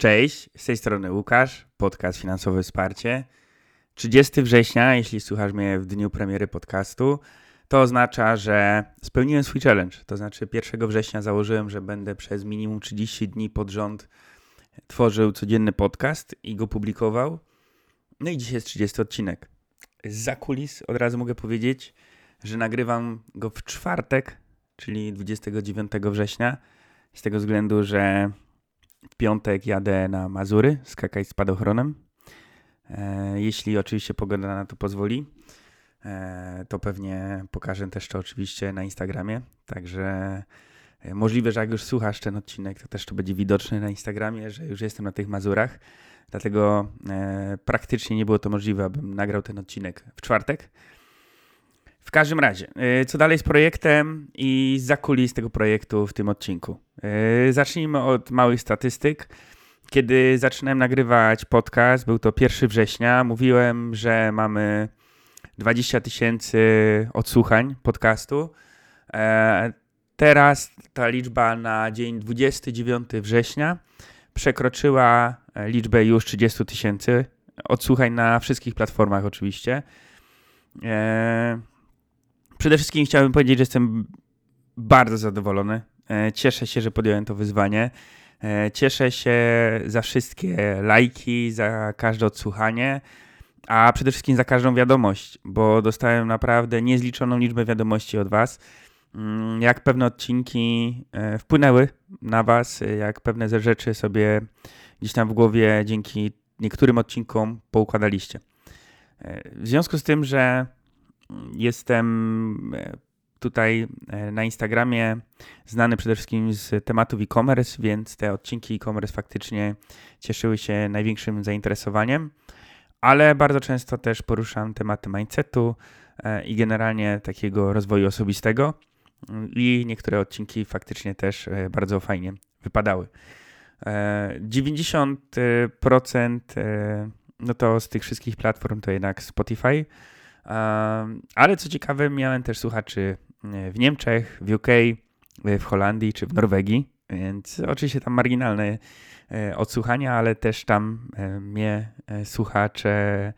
Cześć, z tej strony Łukasz, podcast Finansowe Wsparcie. 30 września, jeśli słuchasz mnie w dniu premiery podcastu, to oznacza, że spełniłem swój challenge. To znaczy 1 września założyłem, że będę przez minimum 30 dni pod rząd tworzył codzienny podcast i go publikował. No i dzisiaj jest 30 odcinek. Za kulis od razu mogę powiedzieć, że nagrywam go w czwartek, czyli 29 września, z tego względu, że w piątek jadę na Mazury skakać spadochronem. E, jeśli oczywiście pogoda na to pozwoli, e, to pewnie pokażę też to oczywiście na Instagramie. Także e, możliwe, że jak już słuchasz ten odcinek, to też to będzie widoczne na Instagramie, że już jestem na tych Mazurach. Dlatego praktycznie nie było to możliwe, abym nagrał ten odcinek w czwartek. W każdym razie, e, co dalej z projektem i za kulis tego projektu w tym odcinku. E, zacznijmy od małych statystyk. Kiedy zaczynałem nagrywać podcast, był to 1 września, mówiłem, że mamy 20 tysięcy odsłuchań podcastu. E, teraz ta liczba na dzień 29 września przekroczyła liczbę już 30 tysięcy odsłuchań na wszystkich platformach oczywiście. Przede wszystkim chciałbym powiedzieć, że jestem bardzo zadowolony. E, cieszę się, że podjąłem to wyzwanie. E, cieszę się za wszystkie lajki, za każde odsłuchanie, a przede wszystkim za każdą wiadomość, bo dostałem naprawdę niezliczoną liczbę wiadomości od Was. Mm, jak pewne odcinki e, wpłynęły na Was, jak pewne rzeczy sobie gdzieś tam w głowie dzięki niektórym odcinkom poukładaliście. W związku z tym, że Jestem e, tutaj e, na Instagramie znany przede wszystkim z tematów e-commerce, więc te odcinki e-commerce faktycznie cieszyły się największym zainteresowaniem, ale bardzo często też poruszam tematy mindsetu e, i generalnie takiego rozwoju osobistego i niektóre odcinki faktycznie też bardzo fajnie wypadały. 90% no to z tych wszystkich platform to jednak Spotify, ale co ciekawe, miałem też słuchaczy e, w Niemczech, w UK, e, w Holandii czy w Norwegii, więc oczywiście tam marginalne e, odsłuchania, ale też tam mnie słuchacze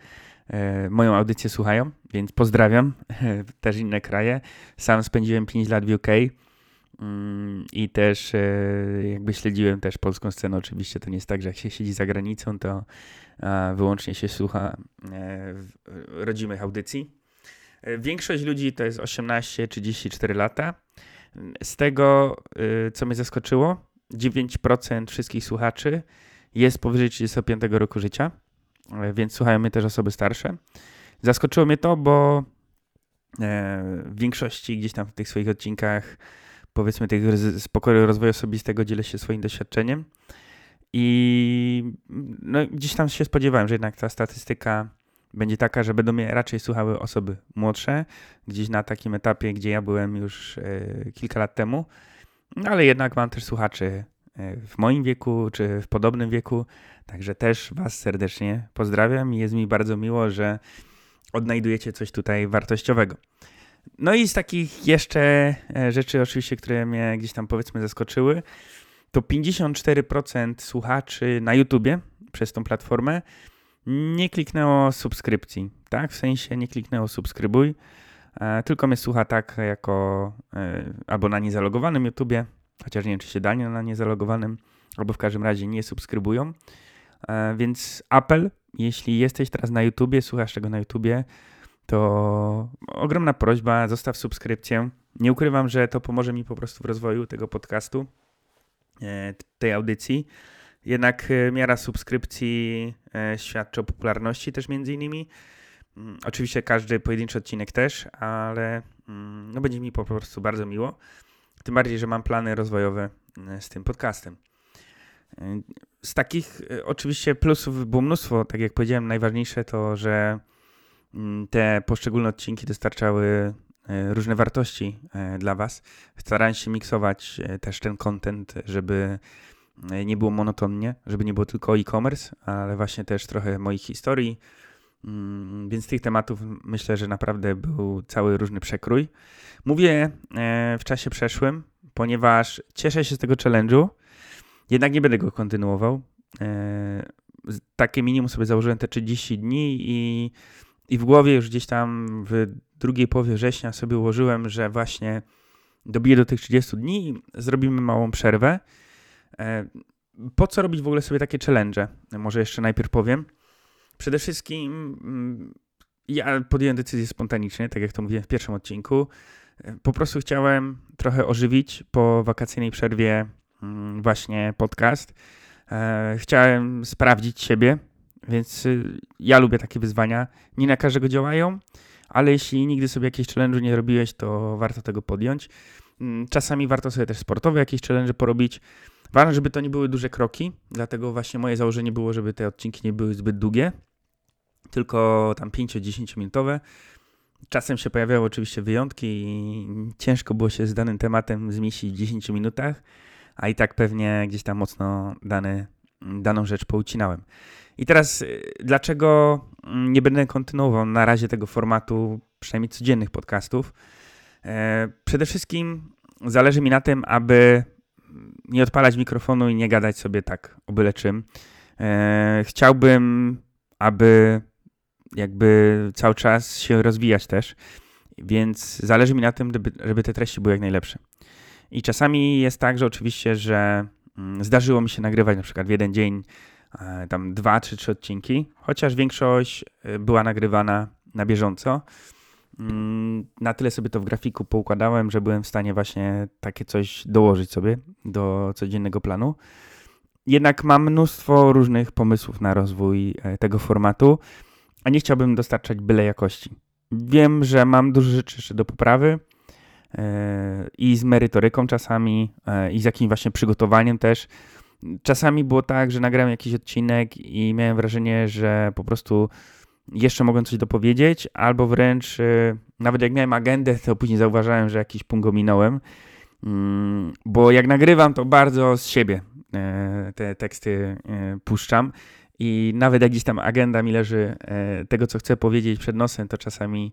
moją audycję słuchają, więc pozdrawiam też inne kraje. Sam spędziłem 5 lat w UK i też jakby śledziłem też polską scenę. Oczywiście to nie jest tak, że jak się siedzi za granicą, to wyłącznie się słucha e, rodzimych audycji. E, większość ludzi to jest 18-34 lata. Z tego, e, co mnie zaskoczyło, 9% wszystkich słuchaczy jest powyżej 35 roku życia, więc słuchają mnie też osoby starsze. Zaskoczyło mnie to, bo w większości gdzieś tam w tych swoich odcinkach, powiedzmy, tych z pokoju rozwoju osobistego dzielę się swoim doświadczeniem. I no, gdzieś tam się spodziewałem, że jednak ta statystyka będzie taka, że będą mnie raczej słuchały osoby młodsze, gdzieś na takim etapie, gdzie ja byłem już e, kilka lat temu, no, ale jednak mam też słuchaczy e, w moim wieku czy w podobnym wieku, także też Was serdecznie pozdrawiam i jest mi bardzo miło, że odnajdujecie coś tutaj wartościowego. No i z takich jeszcze e, rzeczy, oczywiście, które mnie gdzieś tam powiedzmy zaskoczyły, to 54% słuchaczy na YouTubie przez tą platformę nie kliknęło subskrypcji, tak? W sensie nie kliknęło subskrybuj, e, tylko mnie słucha tak jako e, albo na niezalogowanym YouTubie, chociaż nie wiem, czy się da na niezalogowanym, albo w każdym razie nie subskrybują. Więc apel, jeśli jesteś teraz na YouTubie, słuchasz tego na YouTubie, to ogromna prośba, zostaw subskrypcję. Nie ukrywam, że to pomoże mi po prostu w rozwoju tego podcastu. E, tej audycji. Jednak e, miara subskrypcji e, świadczy o popularności też między innymi. Mm, oczywiście każdy pojedynczy odcinek też, ale mm, no będzie mi po prostu bardzo miło. Tym bardziej, że mam plany rozwojowe z tym podcastem. Z takich oczywiście plusów było mnóstwo. Tak jak powiedziałem, najważniejsze to, że te poszczególne odcinki dostarczały E, różne wartości e, dla Was. Starałem się miksować e, też ten content, żeby nie było monotonnie, żeby nie było tylko e-commerce, ale właśnie też trochę moich historii. Mm, więc tych tematów myślę, że naprawdę był cały różny przekrój. Mówię w czasie przeszłym, ponieważ cieszę się z tego challenge'u, jednak nie będę go kontynuował. takie minimum sobie założyłem te 30 dni i, i w głowie już gdzieś tam w drugiej połowie września sobie ułożyłem, że właśnie dobiję do tych 30 dni i zrobimy małą przerwę. Po co robić w ogóle sobie takie challenge? Może jeszcze najpierw powiem. Przede wszystkim mm, ja podjąłem decyzję spontanicznie, tak jak to mówiłem w pierwszym odcinku. Po prostu chciałem trochę ożywić po wakacyjnej przerwie mm, właśnie podcast. E, chciałem sprawdzić siebie, więc y, ja lubię takie wyzwania. Nie na każdego działają, ale jeśli nigdy sobie jakieś challenge nie robiłeś, to warto tego podjąć. Mm, czasami warto sobie też sportowe jakieś challenge porobić. Ważne, żeby to nie były duże kroki, dlatego właśnie moje założenie było, żeby te odcinki nie były zbyt długie, tylko tam 5-10 minutowe. Czasem się pojawiały oczywiście wyjątki i ciężko było się z danym tematem zmieścić w 10 minutach, a i tak pewnie gdzieś tam mocno dany, daną rzecz poucinałem. I teraz y, dlaczego nie będę kontynuował na razie tego formatu, przynajmniej codziennych podcastów? E, przede wszystkim zależy mi na tym, aby nie odpalać mikrofonu i nie gadać sobie tak o byle czym. E, chciałbym, aby jakby cały czas się rozwijać też, więc zależy mi na tym, żeby, te treści były jak najlepsze. I czasami jest tak, że oczywiście, że mm, zdarzyło mi się nagrywać na przykład w jeden dzień e, tam dwa, trzy, trzy odcinki, chociaż większość e, była nagrywana na bieżąco. Mm, na tyle sobie to w grafiku poukładałem, że byłem w stanie właśnie takie coś dołożyć sobie do codziennego planu. Jednak mam mnóstwo różnych pomysłów na rozwój e, tego formatu, a nie chciałbym dostarczać byle jakości. Wiem, że mam dużo rzeczy jeszcze do poprawy i z merytoryką czasami, e, i z jakimś właśnie przygotowaniem też. Czasami było tak, że nagrałem jakiś odcinek i miałem wrażenie, że po prostu jeszcze mogłem coś dopowiedzieć, albo wręcz y, nawet jak miałem agendę, to później zauważałem, że jakiś punkt minąłem, mm, bo jak nagrywam, to bardzo z siebie e, te teksty e, puszczam i nawet jak gdzieś tam agenda mi leży e, tego, co chcę powiedzieć przed nosem, to czasami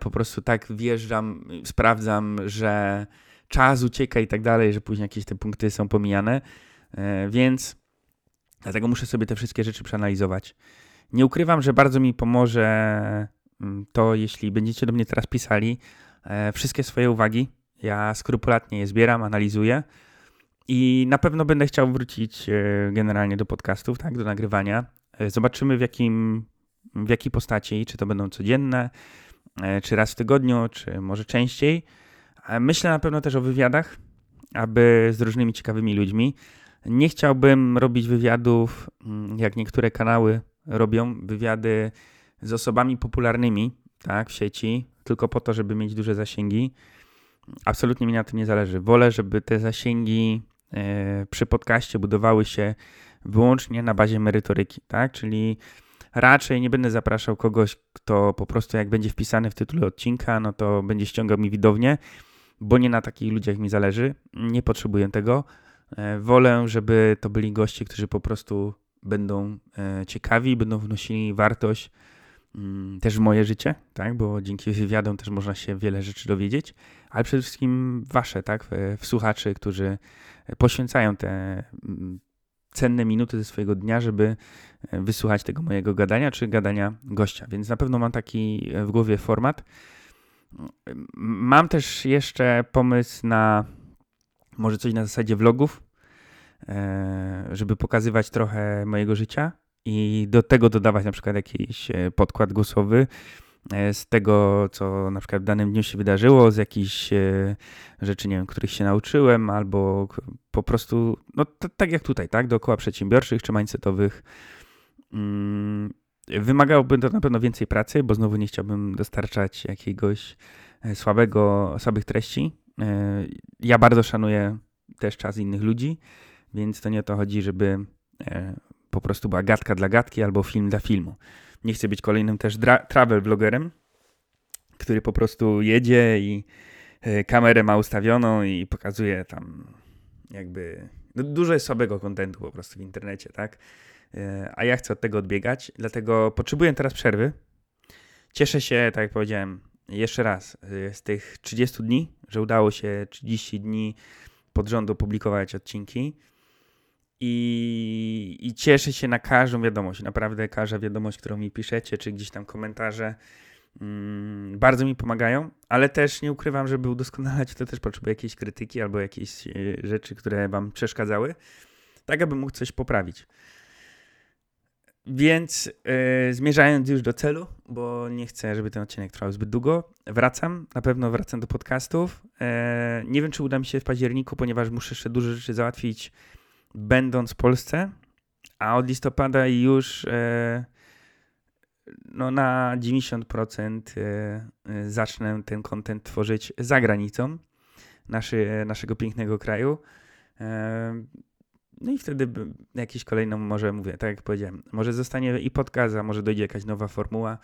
po prostu tak wjeżdżam, sprawdzam, że czas ucieka i tak dalej, że później jakieś te punkty są pomijane, więc dlatego muszę sobie te wszystkie rzeczy przeanalizować. Nie ukrywam, że bardzo mi pomoże mm, to, jeśli będziecie do mnie teraz pisali e, wszystkie swoje uwagi. Ja skrupulatnie je zbieram, analizuję i na pewno będę chciał wrócić e, generalnie do podcastów, tak, do nagrywania. E, zobaczymy w jakim, w jakiej postaci, czy to będą codzienne, czy raz w tygodniu, czy może częściej. Myślę na pewno też o wywiadach, aby z różnymi ciekawymi ludźmi. Nie chciałbym robić wywiadów, mm, jak niektóre kanały robią wywiady z osobami popularnymi tak, w sieci, tylko po to, żeby mieć duże zasięgi. Absolutnie mi na tym nie zależy. Wolę, żeby te zasięgi e, przy podcaście budowały się wyłącznie na bazie merytoryki, tak? Czyli raczej nie będę zapraszał kogoś, kto po prostu jak będzie wpisany w tytule odcinka, no to będzie ściągał mi widownię, bo nie na takich ludziach mi zależy. Nie potrzebuję tego. E, wolę, żeby to byli goście, którzy po prostu będą e, ciekawi, będą wnosili wartość mm, też w moje życie, tak? bo dzięki wywiadom też można się wiele rzeczy dowiedzieć, ale przede wszystkim wasze, tak? w słuchaczy, którzy poświęcają te mm, cenne minuty ze swojego dnia, żeby e, wysłuchać tego mojego gadania czy gadania gościa. Więc na pewno mam taki e, w głowie format. Mam też jeszcze pomysł na może coś na zasadzie vlogów, E, żeby pokazywać trochę mojego życia i do tego dodawać na przykład jakiś podkład głosowy z tego, co na przykład w danym dniu się wydarzyło, z jakichś rzeczy, nie wiem, których się nauczyłem, albo po prostu, no tak jak tutaj, tak, dookoła przedsiębiorczych czy mindsetowych. Mm, wymagałoby to na pewno więcej pracy, bo znowu nie chciałbym dostarczać jakiegoś słabego, słabych treści. Ja bardzo szanuję też czas innych ludzi więc to nie o to chodzi, żeby e, po prostu była gadka dla gadki albo film dla filmu. Nie chcę być kolejnym też travel blogerem, który po prostu jedzie i e, kamerę ma ustawioną i pokazuje tam jakby no, dużo jest słabego kontentu po prostu w internecie, tak? E, a ja chcę od tego odbiegać, dlatego potrzebuję teraz przerwy. Cieszę się, tak jak powiedziałem, jeszcze raz z tych 30 dni, że udało się 30 dni pod rząd opublikować odcinki. I, i cieszę się na każdą wiadomość. Naprawdę każda wiadomość, którą mi piszecie, czy gdzieś tam komentarze, mm, bardzo mi pomagają, ale też nie ukrywam, żeby udoskonalać, to też potrzebuję jakiejś krytyki albo jakieś e, rzeczy, które wam przeszkadzały, tak aby mógł coś poprawić. Więc yy, zmierzając już do celu, bo nie chcę, żeby ten odcinek trwał zbyt długo, wracam. Na pewno wracam do podcastów. Yy, nie wiem, czy uda mi się w październiku, ponieważ muszę jeszcze dużo rzeczy załatwić, będąc w Polsce. A od listopada już yy, no, na 90% zacznę ten content tworzyć za granicą naszy, naszego pięknego kraju. No i wtedy jakieś kolejną, może mówię, tak jak powiedziałem, może zostanie i podcast, a może dojdzie jakaś nowa formuła.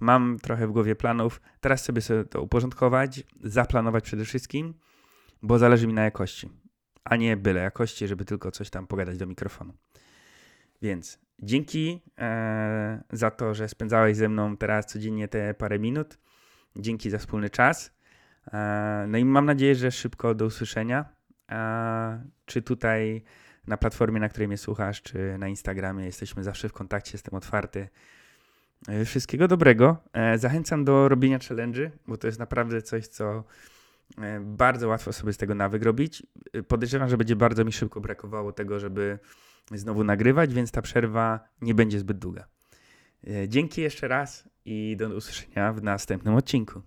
Mam trochę w głowie planów. Teraz sobie sobie to uporządkować, zaplanować przede wszystkim, bo zależy mi na jakości, a nie byle jakości, żeby tylko coś tam pogadać do mikrofonu. Więc dzięki e, za to, że spędzałeś ze mną teraz codziennie te parę minut. Dzięki za wspólny czas. E, no i mam nadzieję, że szybko do usłyszenia. E, czy tutaj na platformie, na której mnie słuchasz, czy na Instagramie. Jesteśmy zawsze w kontakcie, jestem otwarty. E, wszystkiego dobrego. E, zachęcam do robienia challenge, bo to jest naprawdę coś, co bardzo łatwo sobie z tego nawyk robić. Podejrzewam, że będzie bardzo mi szybko brakowało tego, żeby znowu nagrywać, więc ta przerwa nie będzie zbyt długa. Dzięki jeszcze raz i do usłyszenia w następnym odcinku.